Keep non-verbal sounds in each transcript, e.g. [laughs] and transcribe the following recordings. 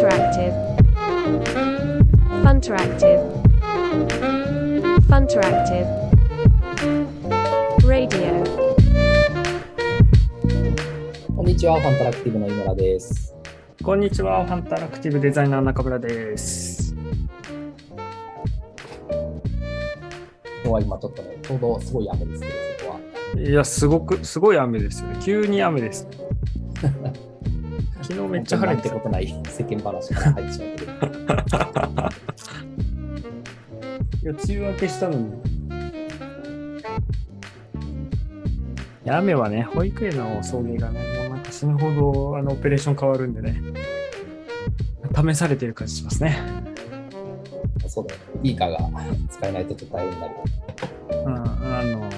Funteractive. Funteractive. Funteractive. Radio. こんにちは、ファンタラクティブの井村です。こんにちは、ファンタラクティブデザイナー中村です。今日は今ちょっとね、ちょうどすごい雨ですけど、そこは。いや、すごく、すごい雨ですよね。急に雨です。[laughs] 昨日めっちゃ晴れてことない世間話から入ってしまってる。[laughs] いや、梅雨明けしたのに。雨はね、保育園の送迎がね、もうなんか死ぬほどあのオペレーション変わるんでね、試されてる感じしますね。そうだよね。ビーカーが使えないとちょっと大変になる。うん、あの、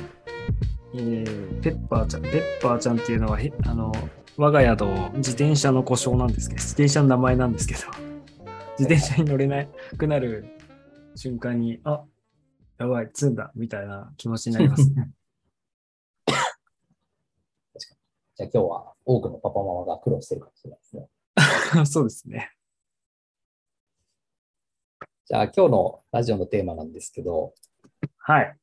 えーペッパーちゃん、ペッパーちゃんっていうのは、へあの、我が家の自転車の故障なんですけど、自転車の名前なんですけど、自転車に乗れなくなる瞬間に、あやばい、積んだ、みたいな気持ちになりますね。[laughs] じゃあ今日は多くのパパママが苦労してるかもしれないですね。[laughs] そうですね。じゃあ今日のラジオのテーマなんですけど、はい。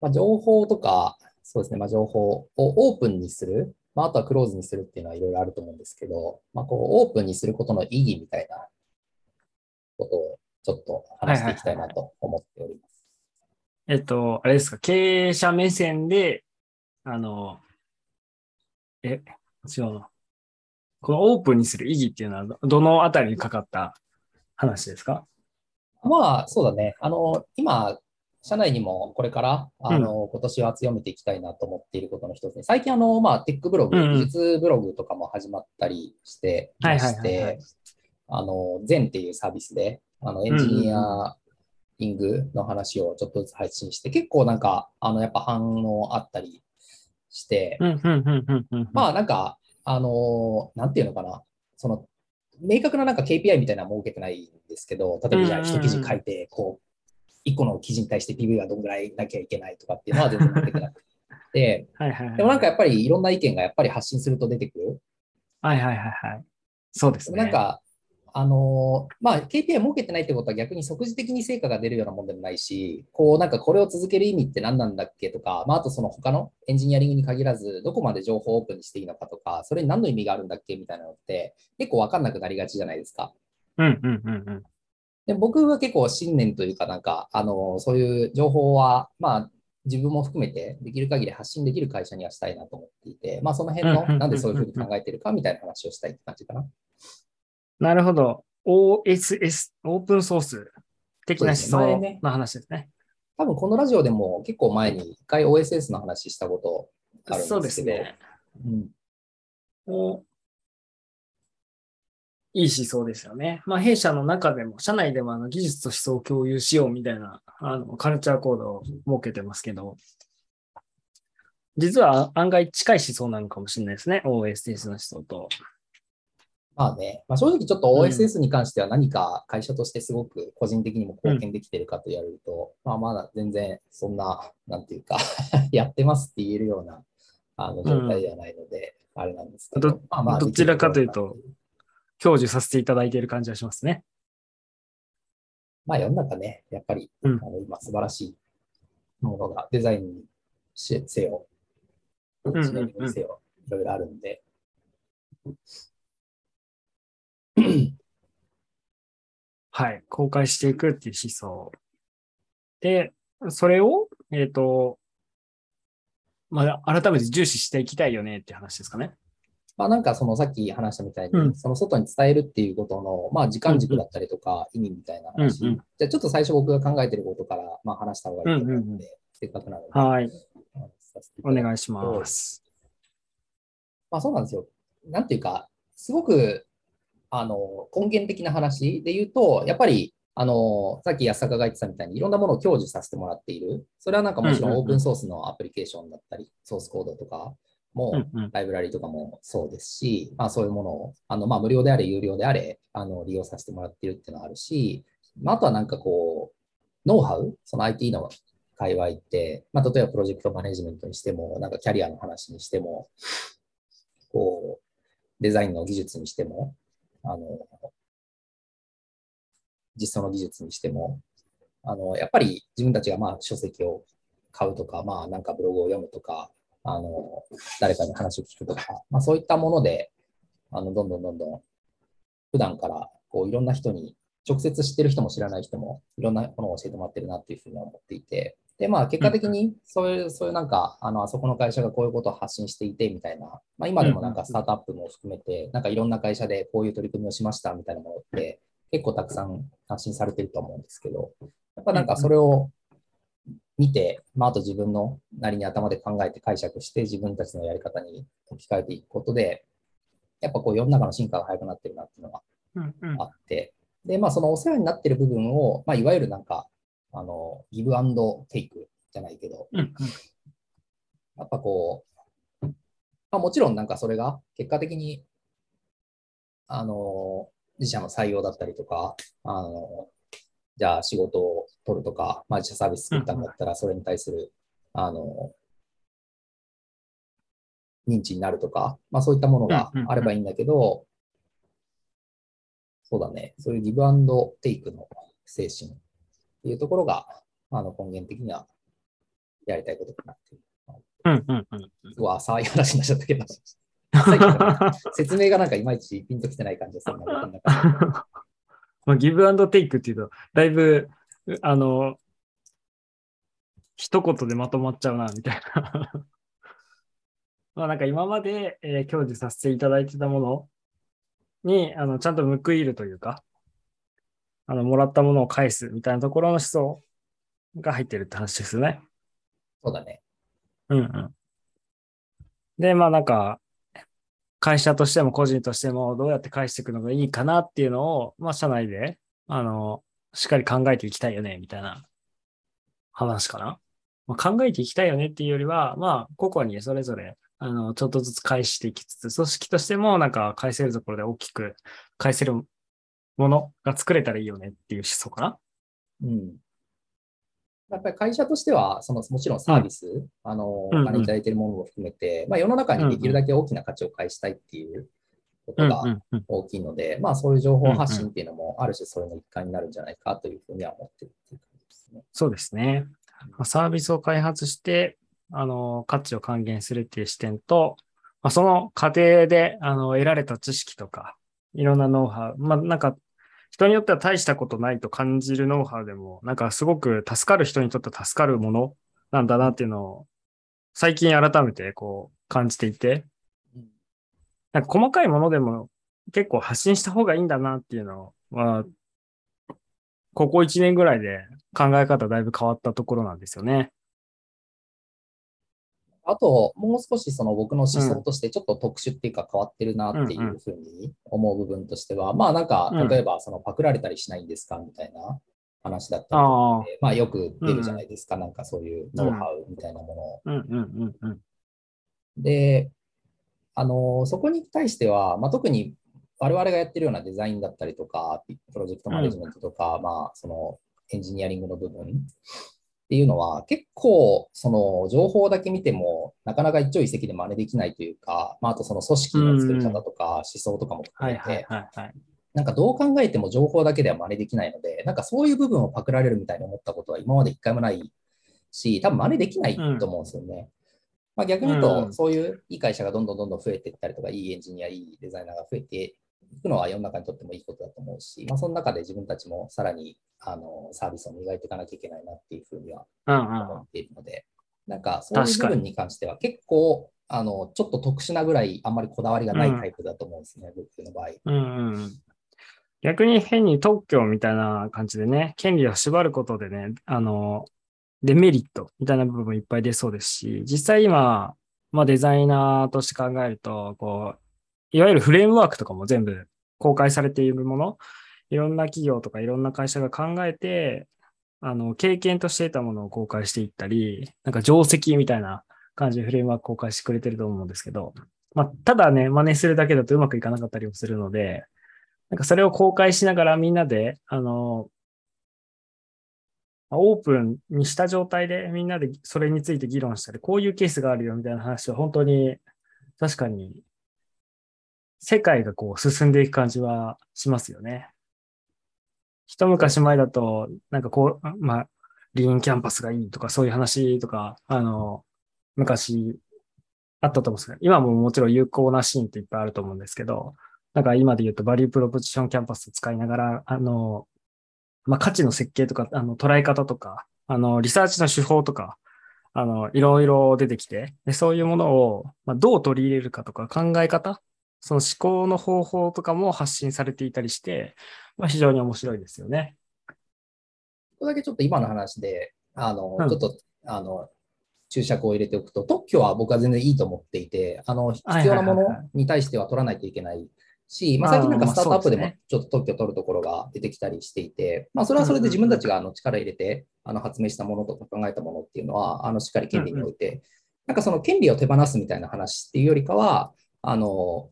まあ、情報とか、そうですね、まあ、情報をオープンにする、まあ、あとはクローズにするっていうのはいろいろあると思うんですけど、まあ、こうオープンにすることの意義みたいなことをちょっと話していきたいなと思っております。えっと、あれですか、経営者目線で、あの、え、違うな。このオープンにする意義っていうのはど、どのあたりにかかった話ですか？まあ、そうだね。あの、今、社内にもこれから、あの、今年は強めていきたいなと思っていることの一つに、最近、あの、まあ、テックブログ、技術ブログとかも始まったりしてまして、あの、ゼンっていうサービスで、あの、エンジニアリングの話をちょっとずつ配信して、結構なんか、あの、やっぱ反応あったりして。まあなんか、あのーなんていうのかな、その、明確ななんか KPI みたいなのは設けてないんですけど、例えばじゃあ一記事書いて、こう、一個の記事に対して PV がどんぐらいなきゃいけないとかっていうのは全然設けてなくて、[laughs] はいはいはい。でもなんかやっぱりいろんな意見がやっぱり発信すると出てくる？はいはいはいはい。そうですね。なんか、あのーまあ KPI 設けてないってことは逆に即時的に成果が出るようなもんでもないし、こうなんかこれを続ける意味って何なんだっけとか、まああとその他のエンジニアリングに限らず、どこまで情報をオープンにしていいのかとか、それに何の意味があるんだっけみたいなのって結構わかんなくなりがちじゃないですか。うんうんうんうん。で僕は結構信念というかなんか、あのーそういう情報は、まあ自分も含めてできる限り発信できる会社にはしたいなと思っていて、まあその辺のなんでそういうふうに考えてるかみたいな話をしたいって感じかな。なるほど。OSS、オープンソース的な思想ねの話ですね。多分このラジオでも結構前に一回 OSS の話したことあるんですけど、そうですね。うんおいい思想ですよね。まあ、弊社の中でも、社内でもあの技術と思想を共有しようみたいなあのカルチャーコードを設けてますけど、実は案外近い思想なのかもしれないですね。OSS の思想と。まあね、まあ、正直ちょっと OSS に関しては何か会社としてすごく個人的にも貢献できてるかと言われると、まあまだ全然そんな、なんていうか、[laughs] やってますって言えるようなあの状態ではないので、あれなんですけど、どまあまあどちらかというと享受させていただいている感じがしますね。まあ世の中ね、やっぱり、うんあの今素晴らしいものがデザインにせよ、んうんエンジニアリングにせよ、いろいろあるんで、[clears throat] はい。公開していくっていう思想。で、それを、えっ、と、まあ、改めて重視していきたいよねっていう話ですかね。まあなんかそのさっき話したみたいに、うん。その外に伝えるっていうことの、まあ時間軸だったりとか意味みたいな話、うんうん。じゃあちょっと最初僕が考えてることから、まあ、話した方がいいと思うので、うんうんうん。せっかくなので、はい。お願いします。まあそうなんですよ。なんていうか、すごくあの根源的な話で言うと、やっぱりあのさっき安坂が言ってたみたいにいろんなものを享受させてもらっている。それはなんかもちろん。オープンソースのアプリケーションだったり、ソースコードとかも。ライブラリとかもそうですし、まあ、そういうものをあの、まあ、無料であれ、有料であれあの利用させてもらっているっていうのはあるし、まあ、あとはなんかこう、ノウハウ、その IT の界隈って、まあ、例えばプロジェクトマネジメントにしても、なんかキャリアの話にしても、こう、デザインの技術にしても、あの実装の技術にしても、あの、やっぱり自分たちがまあ書籍を買うとか、まあなんかブログを読むとか、あの、誰かに話を聞くとか、まあそういったもので、あの、どんどんどんどん、普段からこういろんな人に、直接知ってる人も知らない人も、いろんなものを教えてもらってるなっていうふうに思っていて、で、まあ結果的にそういう、そういうなんか、あの、あそこの会社がこういうことを発信していてみたいな、まあ今でもなんかスタートアップも含めて、なんかいろんな会社でこういう取り組みをしましたみたいなものって、結構たくさん発信されてると思うんですけど、やっぱなんかそれを見て、まあ、あと自分のなりに頭で考えて解釈して自分たちのやり方に置き換えていくことで、やっぱこう世の中の進化が早くなってるなっていうのがうんうん。あって、で、まあそのお世話になってる部分を、まあいわゆるなんか、あの、ギブアンドテイクじゃないけど、うんうん。やっぱこう、まあもちろんなんかそれが結果的に、あの、自社の採用だったりとか、あの、じゃあ仕事を取るとか、まあ自社サービス作ったんだったらそれに対する、あの、認知になるとか、まあそういったものがあればいいんだけど、そうだね、そういうギブアンドテイクの精神っていうところが、あの根源的にはやりたいことかなっていう。うんうんうんうわ、浅い話になっちゃったけど、[laughs] 説明がなんかいまいちピンときてない感じがするな僕の中で。[laughs] まあ、ギブアンドテイクっていうと、だいぶ、あの、一言でまとまっちゃうな、みたいな。[laughs] まあなんか今まで、えー享受させていただいてたものに、あの、ちゃんと報いるというか、あの、もらったものを返すみたいなところの思想が入ってるって話ですよね。そうだね。うんうん。で、まあなんか、会社としても個人としてもどうやって返していくのがいいかなっていうのを、まあ社内で、あの、しっかり考えていきたいよね、みたいな話かな。まあ、考えていきたいよねっていうよりは、まあ、個々にそれぞれ、あの、ちょっとずつ返していきつつ、組織としてもなんか返せるところで大きく返せるものが作れたらいいよねっていう思想かな。うん。やっぱり会社としては、そのもちろんサービス、あの、おうんうん金いただいているものも含めて、まあ世の中にできるだけ大きな価値を返したいっていうことがうんうん大きいので、まあそういう情報発信っていうのも、ある種それの一環になるんじゃないかというふうには思ってるっていう感じですね。そうですね。まあサービスを開発して、あの、価値を還元するっていう視点と、まあ、その過程で、あの、得られた知識とか、いろんなノウハウ、まあ、なんか、人によっては大したことないと感じるノウハウでも、なんかすごく助かる人にとっては助かるものなんだなっていうのを、最近改めてこう感じていて、うんなんか細かいものでも結構発信した方がいいんだなっていうのは、ここ1年ぐらいで考え方だいぶ変わったところなんですよね。あと、もう少しその僕の思想としてちょっと特殊っていうか変わってるなっていうふうに思う部分としては、まあなんか、うん例えばそのパクられたりしないんですかみたいな話だったりまあよく出るじゃないですか、なんかそういうノウハウみたいなものを。うんうんうんうん。で、あの、そこに対しては、まあ特に我々がやってるようなデザインだったりとか、プロジェクトマネジメントとか、まあそのエンジニアリングの部分っていうのは、結構、その情報だけ見ても、なかなか一朝一夕で真似できないというか、まあ、あとその組織の作り方とか思想とかも含はいめて。なんかどう考えても情報だけでは真似できないので、なんかそういう部分をパクられるみたいに思ったことは今まで一回もないし、多分真似できないと思うんですよね。まあ、逆に言うと、うんそういういい会社がどんどんどんどん増えていったりとか、いいエンジニア、いいデザイナーが増えていくのは世の中にとってもいいことだと思うし、まあ、その中で自分たちもさらにあのサービスを磨いていかなきゃいけないなっていうふうにはうん思っているので、なんかそういう部分に関しては結構あのちょっと特殊なぐらいあんまりこだわりがないタイプだと思うんですね、僕の場合。うんうんうん。逆に変に特許みたいな感じでね、権利を縛ることでね、あの、デメリットみたいな部分もいっぱい出そうですし、実際今、まあデザイナーとして考えると、こう、いわゆるフレームワークとかも全部公開されているもの、いろんな企業とかいろんな会社が考えて、あの、経験として得たものを公開していったり、なんか定石みたいな感じでフレームワーク公開してくれてると思うんですけど、まあ、ただね、真似するだけだとうまくいかなかったりもするので、なんかそれを公開しながらみんなで、あの、オープンにした状態でみんなでそれについて議論したり、こういうケースがあるよみたいな話は本当に確かに世界がこう進んでいく感じはしますよね。一昔前だと、なんかこう、まあ、リーンキャンパスがいいとか、そういう話とか、あの、昔あったと思うんですけど、今ももちろん有効なシーンっていっぱいあると思うんですけど、なんか今で言うと value proposition canvas を使いながら、あの、まあ、価値の設計とか、あの、捉え方とか、あの、リサーチの手法とか、あの、いろいろ出てきて、でそういうものを、まあ、どう取り入れるかとか考え方、その思考の方法とかも発信されていたりして、まあ、非常に面白いですよね。これだけちょっと今の話で、あの、うんちょっと、あの、注釈を入れておくと、特許は僕は全然いいと思っていて、あの、必要なものに対しては取らないといけないし、まあ、最近なんかまあスタートアップでもちょっと特許取るところが出てきたりしていて、まあ、それはそれで自分たちがあの力入れて、あの、発明したものとか考えたものっていうのは、あの、しっかり権利において、なんかその権利を手放すみたいな話っていうよりかは、あの、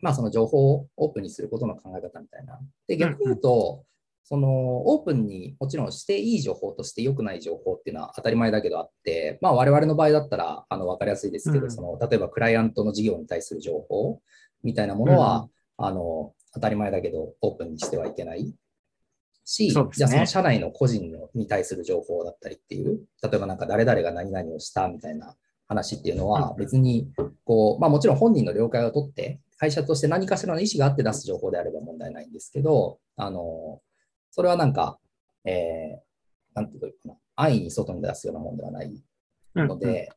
まあ、その情報をオープンにすることの考え方みたいな。で、逆に言うと、そのオープンにもちろんしていい情報として良くない情報っていうのは当たり前だけどあって、まあ、我々の場合だったらあの分かりやすいですけど、うん。その例えばクライアントの事業に対する情報みたいなものは、あの当たり前だけどオープンにしてはいけない。し、ね。じゃあその社内の個人のに対する情報だったりっていう、例えばなんか誰々が何々をしたみたいな話っていうのはうん別にこう、まあ、もちろん本人の了解を取って、会社として何かしらの意思があって出す情報であれば問題ないんですけど、あのそれはなんか、えー、なんていうのかな、安易に外に出すようなものではないので、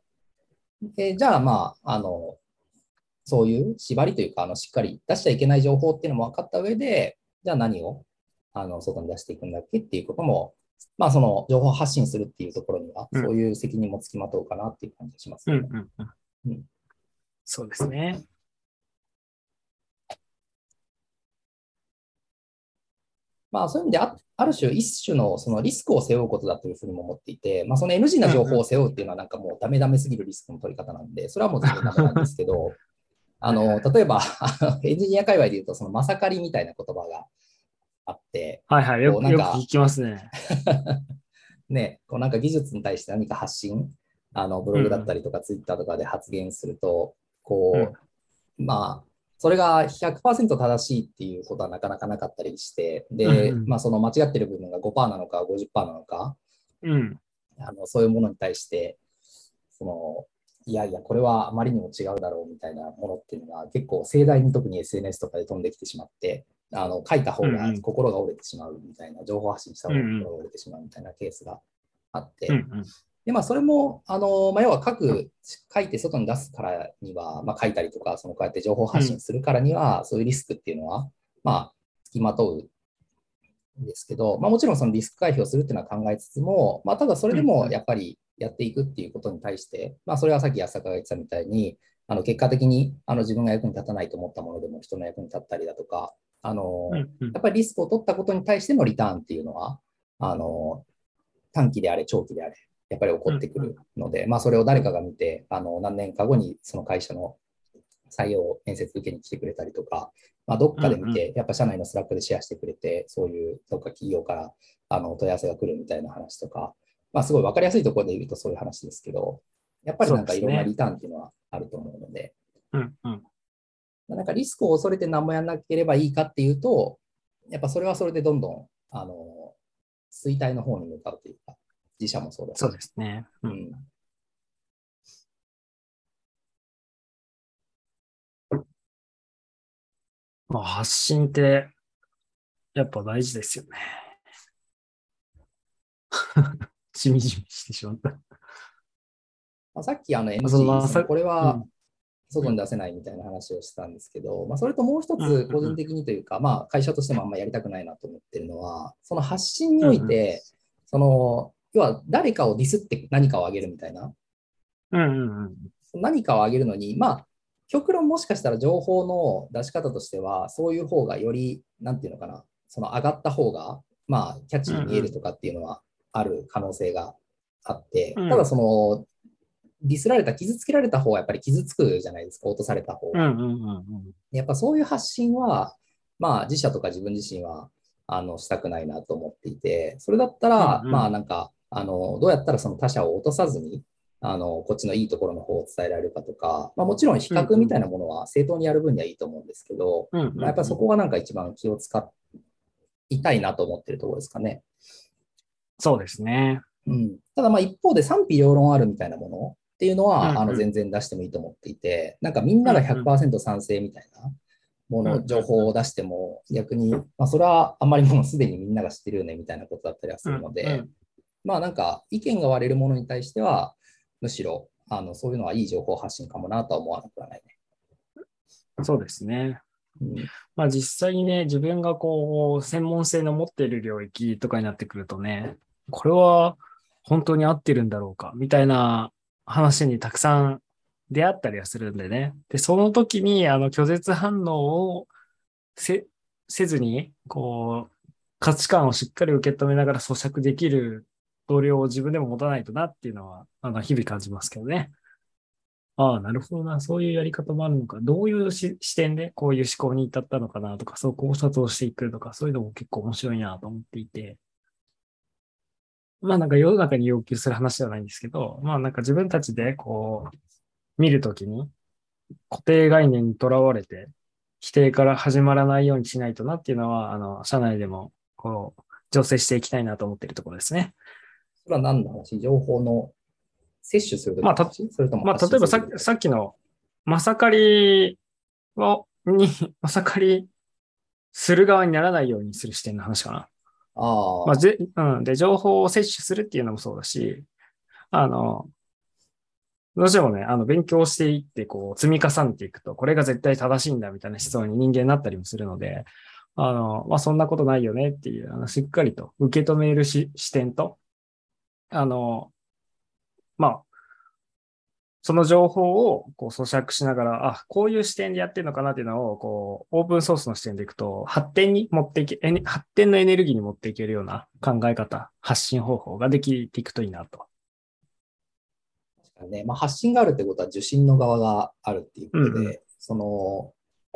でじゃあまあ、あの、そういう縛りというか、あのしっかり出しちゃいけない情報っていうのも分かった上で、じゃあ何をあの外に出していくんだっけっていうことも、まあ、その情報発信するっていうところには、うんそういう責任もつきまとうかなっていう感じがしますうんよね。うんうんうんそうですね。まあ、そういう意味であ、ある種、一種のそのリスクを背負うことだというふうにも思っていて、まあ、その NG な情報を背負うっていうのは、なんかもうダメダメすぎるリスクの取り方なんで、それはもう全然ダメなんですけど、[laughs] あの例えば、[laughs] エンジニア界隈で言うと、そのまさかりみたいな言葉があって、はいはい。よくよくこうなんか聞きますね。[laughs] ね、こうなんか技術に対して何か発信、あのブログだったりとか、ツイッターとかで発言すると、こう、まあ、それが100%正しいっていうことはなかなかなかったりして、で、うんうんまあ、その間違ってる部分が5%なのか50%なのか、うん。あのそういうものに対して、その、いやいや、これはあまりにも違うだろうみたいなものっていうのが結構盛大に特に SNS とかで飛んできてしまって、あの書いた方が心が折れてしまうみたいな、情報発信した方が心が折れてしまうみたいなケースがあって。で、まあ、それも、あの、まあ、要は書く、書いて外に出すからには、まあ、書いたりとか、そのこうやって情報発信するからには、そういうリスクっていうのは、まあ、付きまとうんですけど、まあ、もちろんそのリスク回避をするっていうのは考えつつも、まあ、ただそれでもやっぱりやっていくっていうことに対して、まあ、それはさっき安坂が言ってたみたいに、あの結果的にあの自分が役に立たないと思ったものでも人の役に立ったりだとか、あの、やっぱりリスクを取ったことに対してのリターンっていうのは、あの、短期であれ、長期であれ、やっぱり起こってくるので、まあ、それを誰かが見て、あの、何年か後にその会社の採用面接受けに来てくれたりとか、まあ、どっかで見て、やっぱ社内の Slack でシェアしてくれて、そういうどっか企業からあの問い合わせが来るみたいな話とか、まあ、すごい分かりやすいところで言うとそういう話ですけど、やっぱりなんかいろんなリターンっていうのはあると思うので、うんうん。なんかリスクを恐れて何もやらなければいいかっていうと、やっぱそれはそれでどんどん、あの、衰退の方に向かうというか、自社もそうだし。そうですね。う。うんまあ、発信って、やっぱ大事ですよね。しみじみしてしまった。まあ、さっきあの NG、そのこれはうん外に出せないみたいな話をしたんですけど、まあ、それともう一つ個人的にというか、まあ、会社としてもあんまやりたくないなと思ってるのは、その発信において、その、要は誰かをディスって何かをあげるみたいな、うんうんうん。何かをあげるのに、まあ、極論もしかしたら情報の出し方としては、そういう方がより、なんていうのかな、その上がった方が、まあ、キャッチに見えるとかっていうのはある可能性があって、うんただその、ディスられた、傷つけられた方はやっぱり傷つくじゃないですか、落とされた方は。うんうんうんうん。やっぱそういう発信は、まあ、自社とか自分自身は、あの、したくないなと思っていて、それだったら、うんうんまあ、なんか、あの、どうやったらその他者を落とさずに、あの、こっちのいいところの方を伝えられるかとか、まあ、もちろん比較みたいなものは正当にやる分にはいいと思うんですけど、うんうんうん。まあ、やっぱりそこがなんか一番気を使っいたいなと思ってるところですかね。そうですね。うん、ただまあ一方で賛否両論あるみたいなものっていうのは、うんうん。あの全然出してもいいと思っていて、なんかみんなが100%賛成みたいなもの、うんうん。情報を出しても逆に、まあ、それはあんまりもうすでにみんなが知ってるよねみたいなことだったりはするので、うん。まあなんか意見が割れるものに対しては、むしろあのそういうのはいい情報発信かもなとは思わなくはないね。そうですね。うんまあ実際にね、自分がこう、専門性の持っている領域とかになってくるとね、これは本当に合ってるんだろうか、みたいな話にたくさん出会ったりはするんでね。で、その時に、あの、拒絶反応をせせずに、こう、価値観をしっかり受け止めながら咀嚼できる同僚を自分でも持たないとなっていうのは、あの、日々感じますけどね。ああ、なるほどな。そういうやり方もあるのか。どういう視点でこういう思考に至ったのかなとか、そう考察をしていくとか、そういうのも結構面白いなと思っていて。まあなんか世の中に要求する話ではないんですけど、まあなんか自分たちでこう、見るときに固定概念にとらわれて、否定から始まらないようにしないとなっていうのは、あの、社内でもこう、醸成していきたいなと思っているところですね。それは何の話？情報の摂取するときまあたそれともまあ、例えばささっきの、まさかりを、に、まさかりする側にならないようにする視点の話かな。ああ、まあ、ぜうん。で、情報を摂取するっていうのもそうだし、あの、どうしてもね、あの、勉強していって、こう、積み重ねていくと、これが絶対正しいんだみたいな思想に人間になったりもするので、あの、まあ、そんなことないよねっていう、あの、しっかりと受け止めるし視点と、あの、まあ、その情報をこう咀嚼しながら、あ、こういう視点でやってるのかなっていうのを、こう、オープンソースの視点でいくと、発展に持っていけ、発展のエネルギーに持っていけるような考え方、発信方法ができていくといいなと。確かにねまあ、発信があるってことは受信の側があるっていうことで、うんうその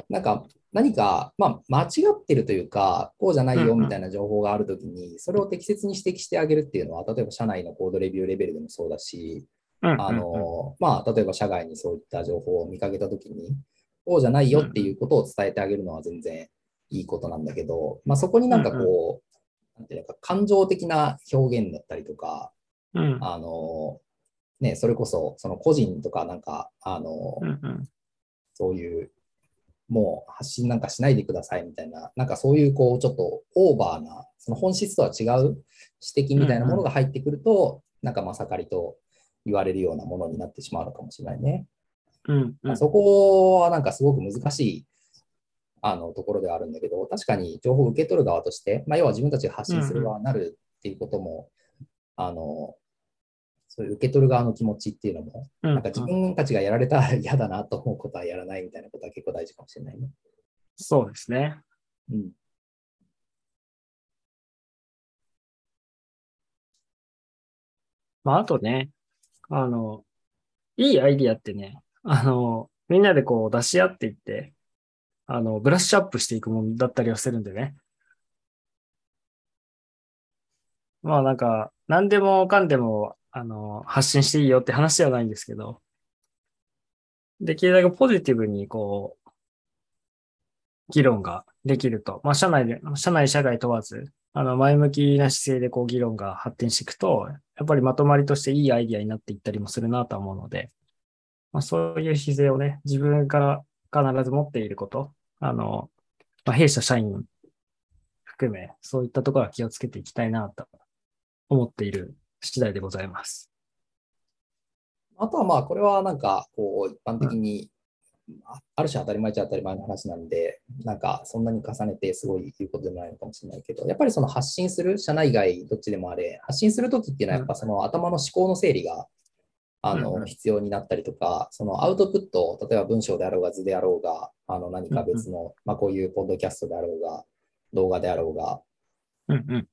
なんか何か、まあ、間違ってるというか、こうじゃないよみたいな情報があるときに、それを適切に指摘してあげるっていうのは、例えば社内のコードレビューレベルでもそうだし、うんあのまあ、例えば社外にそういった情報を見かけたときに、こうじゃないよっていうことを伝えてあげるのは全然いいことなんだけど、まあ、そこになんかこう、なんていうのか、感情的な表現だったりとか、あの、ね、それこそ、その個人とか、なんか、あの、そういう、もう発信なんかしないでくださいみたいな、なんかそういう、こう、ちょっとオーバーな、その本質とは違う指摘みたいなものが入ってくると、なんかまさかりと言われるようなものになってしまうのかもしれないね。うんうんまあそこはなんかすごく難しいあのところではあるんだけど、確かに情報を受け取る側として、まあ、要は自分たちが発信する側になるっていうことも、あのそういう受け取る側の気持ちっていうのも、うんなんか自分たちがやられたら [laughs] 嫌だなと思うことはやらないみたいなことは結構大事かもしれないね。そうですね。うん。まあ、あとね、あの、いいアイディアってね、あの、みんなでこう出し合っていって、あの、ブラッシュアップしていくものだったりはするんでね。まあなんか、何でもかんでも、あの、発信していいよって話ではないんですけど、できるだけポジティブにこう、議論ができると、まあ社内で、社内社外問わず、あの、前向きな姿勢でこう議論が発展していくと、やっぱりまとまりとしていいアイディアになっていったりもするなと思うので、まあ、そういう姿勢をね、自分から必ず持っていること、あの、まあ、弊社社員含め、そういったところは気をつけていきたいなと思っている次第でございます。あとはまあ、これはなんか、こう、一般的に、あある種当たり前っちゃ当たり前の話なんで、なんか、そんなに重ねてすごい言うことでもないのかもしれないけど、やっぱりその発信する、社内外どっちでもあれ、発信するときっていうのは、やっぱその頭の思考の整理が、あの、ん必要になったりとか、そのアウトプット、例えば文章であろうが図であろうが、あの、何か別の、まあ、こういうポッドキャストであろうが、動画であろうが、うんうん。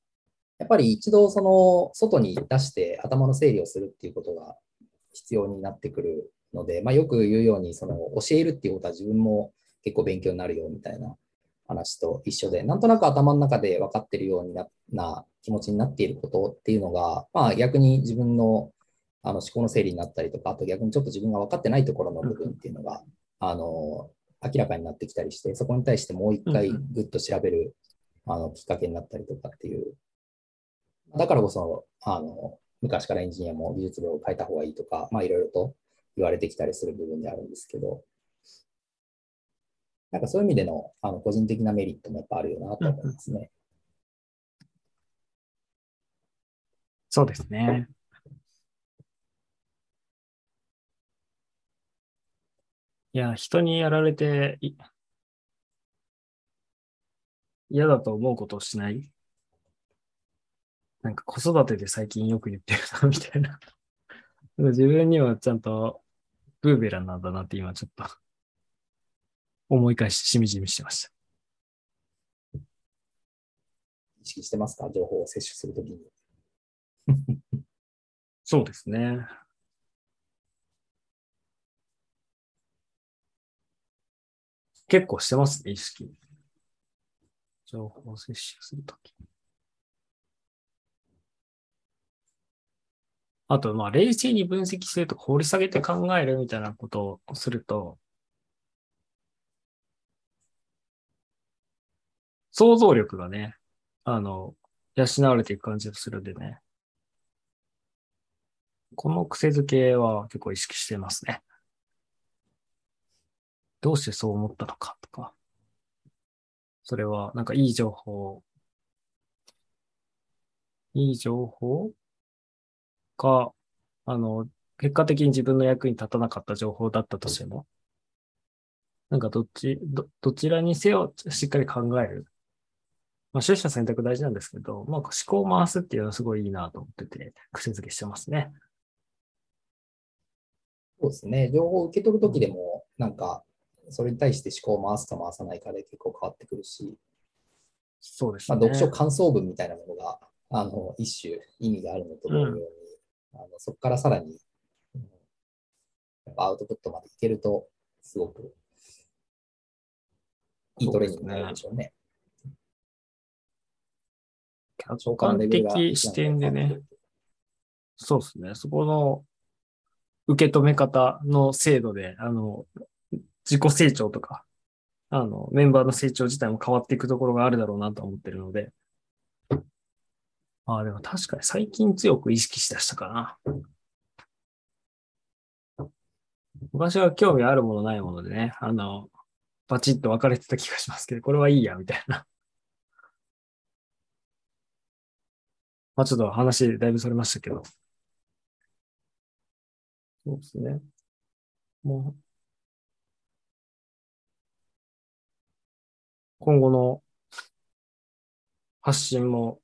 やっぱり一度その外に出して頭の整理をするっていうことが必要になってくるので、まあ、よく言うようにその教えるっていうことは自分も結構勉強になるよみたいな話と一緒で、なんとなく頭の中で分かってるようになな気持ちになっていることっていうのが、まあ、逆に自分のあの思考の整理になったりとか、あと逆にちょっと自分が分かってないところの部分っていうのが、あの明らかになってきたりして、そこに対してもう一回ぐっと調べるあのきっかけになったりとかっていう。だからこそ、あの、昔からエンジニアも技術量を変えた方がいいとか、まあいろいろと言われてきたりする部分であるんですけど、なんかそういう意味でのあの個人的なメリットもやっぱあるよなと思いますね。そうですね。いや、人にやられて嫌だと思うことをしないなんか子育てで最近よく言ってるな、みたいな。自分にはちゃんとブーベランなんだなって今ちょっと思い返してしみじみしてました。意識してますか？情報を摂取するときに。[laughs] そうですね。結構してますね、意識。情報を摂取するとき。あと、まあ、冷静に分析するとか掘り下げて考えるみたいなことをすると、想像力がね、あの、養われていく感じがするんでね。この癖づけは結構意識してますね。どうしてそう思ったのかとか。それはなんかいい情報、いい情報か、あの、結果的に自分の役に立たなかった情報だったとしても、なんかどっち、ど、どちらにせよしっかり考える。まあ、取捨選択大事なんですけど、まあ、思考を回すっていうのはすごいいいなと思ってて、癖づけしてますね。そうですね。情報を受け取るときでも、なんか、それに対して思考を回すか回さないかで結構変わってくるし、そうですね。まあ、読書感想文みたいなものが、あの、一種意味があるのと同様に、うん、あのそこからさらに、うん、やっぱアウトプットまでいけると、すごくいいトレーニングになるでしょうね。客観的視点でね、そうですね。そこの受け止め方の精度で、あの、自己成長とか、あの、メンバーの成長自体も変わっていくところがあるだろうなと思ってるので。ああ、でも確かに最近強く意識しだしたかな。昔は興味あるものないものでね、あの、バチッと分かれてた気がしますけど、これはいいや、みたいな。[laughs] まあちょっと話だいぶそれましたけど。そうですね。もう、今後の発信も、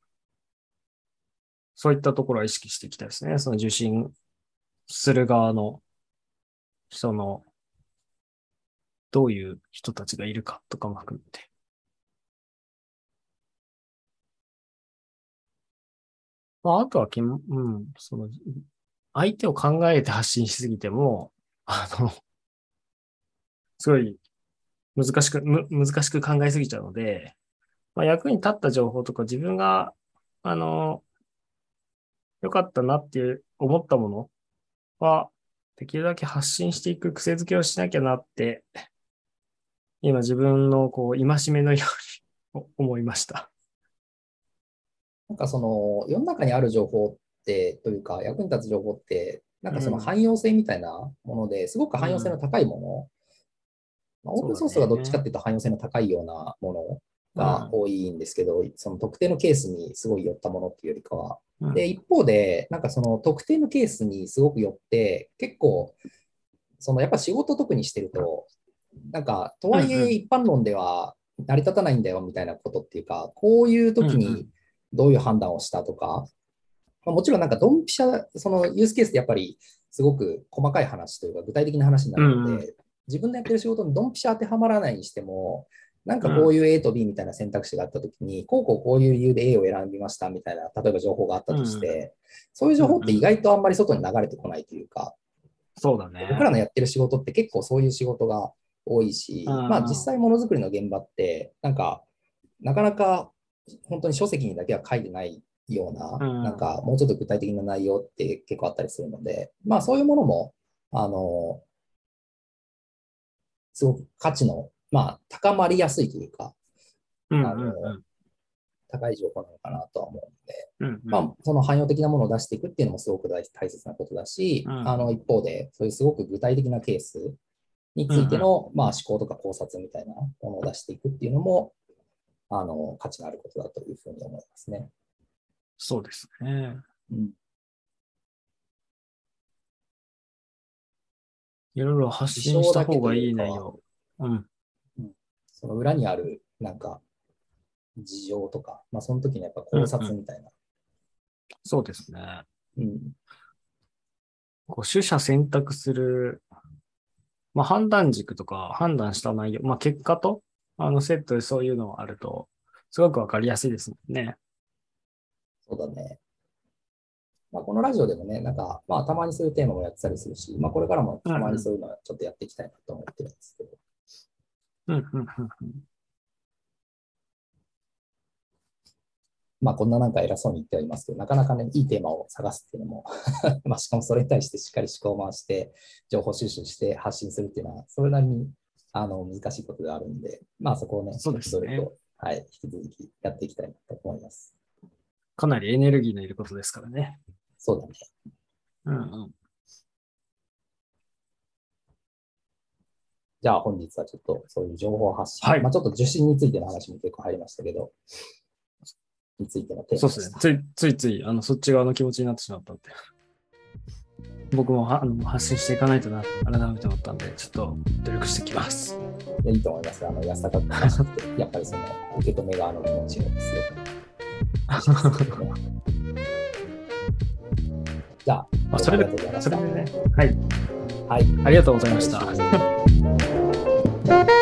そういったところは意識していきたいですね。その受信する側の人の、どういう人たちがいるかとかも含めて。まあ、あとはき、うん、その、相手を考えて発信しすぎても、あの、すごい難しく、む難しく考えすぎちゃうので、まあ、役に立った情報とか自分が、あの、良かったなっていう思ったものは、できるだけ発信していく癖づけをしなきゃなって、今自分のこう、戒めのように思いました。なんかその、世の中にある情報って、というか、役に立つ情報って、なんかその汎用性みたいなもので、すごく汎用性の高いもの。まあ、オープンソースがどっちかっていうと汎用性の高いようなものが多いんですけど、うん、その特定のケースにすごい寄ったものっていうよりかは。うん、で、一方で、なんかその特定のケースにすごく寄って、結構、そのやっぱ仕事特にしてると、なんか、とはいえ一般論では成り立たないんだよみたいなことっていうか、こういう時にどういう判断をしたとか、まあ、もちろんなんかドンピシャ、そのユースケースってやっぱりすごく細かい話というか具体的な話になるので、自分のやってる仕事にドンピシャ当てはまらないにしても、なんかこういう A と B みたいな選択肢があったときに、うん、こうこうこういう理由で A を選びましたみたいな、例えば情報があったとして、うん、そういう情報って意外とあんまり外に流れてこないというか、そうだね。僕らのやってる仕事って結構そういう仕事が多いし、まあ実際ものづくりの現場って、なんか、なかなか本当に書籍にだけは書いてないような、なんかもうちょっと具体的な内容って結構あったりするので、まあそういうものも、あの、すごく価値の、まあ、高まりやすいというか、あの高い情報なのかなとは思うんで、うんうんまあ、その汎用的なものを出していくっていうのもすごく大大切なことだし、うんあの一方で、そういうすごく具体的なケースについての、まあ、思考とか考察みたいなものを出していくっていうのも、あの価値のあることだというふうに思いますね。そうですね。うんいろいろ発信した方がいい内容。うん。その裏にある、なんか、事情とか、まあ、その時のやっぱ考察みたいな。そうですね。うんこう取捨選択する、まあ、判断軸とか判断した内容、まあ、結果とあのセットでそういうのがあると、すごくわかりやすいですもんね。そうだね。まあ、このラジオでもね、なんか、まあ、たまにそういうテーマもやってたりするし、まあ、これからもたまにそういうのはちょっとやっていきたいなと思ってるんですけど。うん、うん、うんうん。まあ、こんななんか偉そうに言ってはいますけど、なかなかね、いいテーマを探すっていうのも、[laughs] まあ、しかもそれに対してしっかり思考を回して、情報収集して発信するっていうのは、それなりにあの難しいことであるんで、まあ、そこをね、そうですねはい、引き続きやっていきたいなと思います。かなりエネルギーのいることですからね。そうだね。うん、うん。じゃあ、本日はちょっとそういう情報発信、はいまあ、ちょっと受信についての話も結構入りましたけど、についてのテーマそうですね。ついついつい、あの、そっち側の気持ちになってしまったんで。僕もはあの発信していかないとな、改めて思ったんで、ちょっと努力してきます。いやいいと思います。あの安高く話して、やっぱりその受け止め側の気持ちをですよ。[laughs] じゃあ、まあ、それでそれでね、はい。はい。ありがとうございました。はい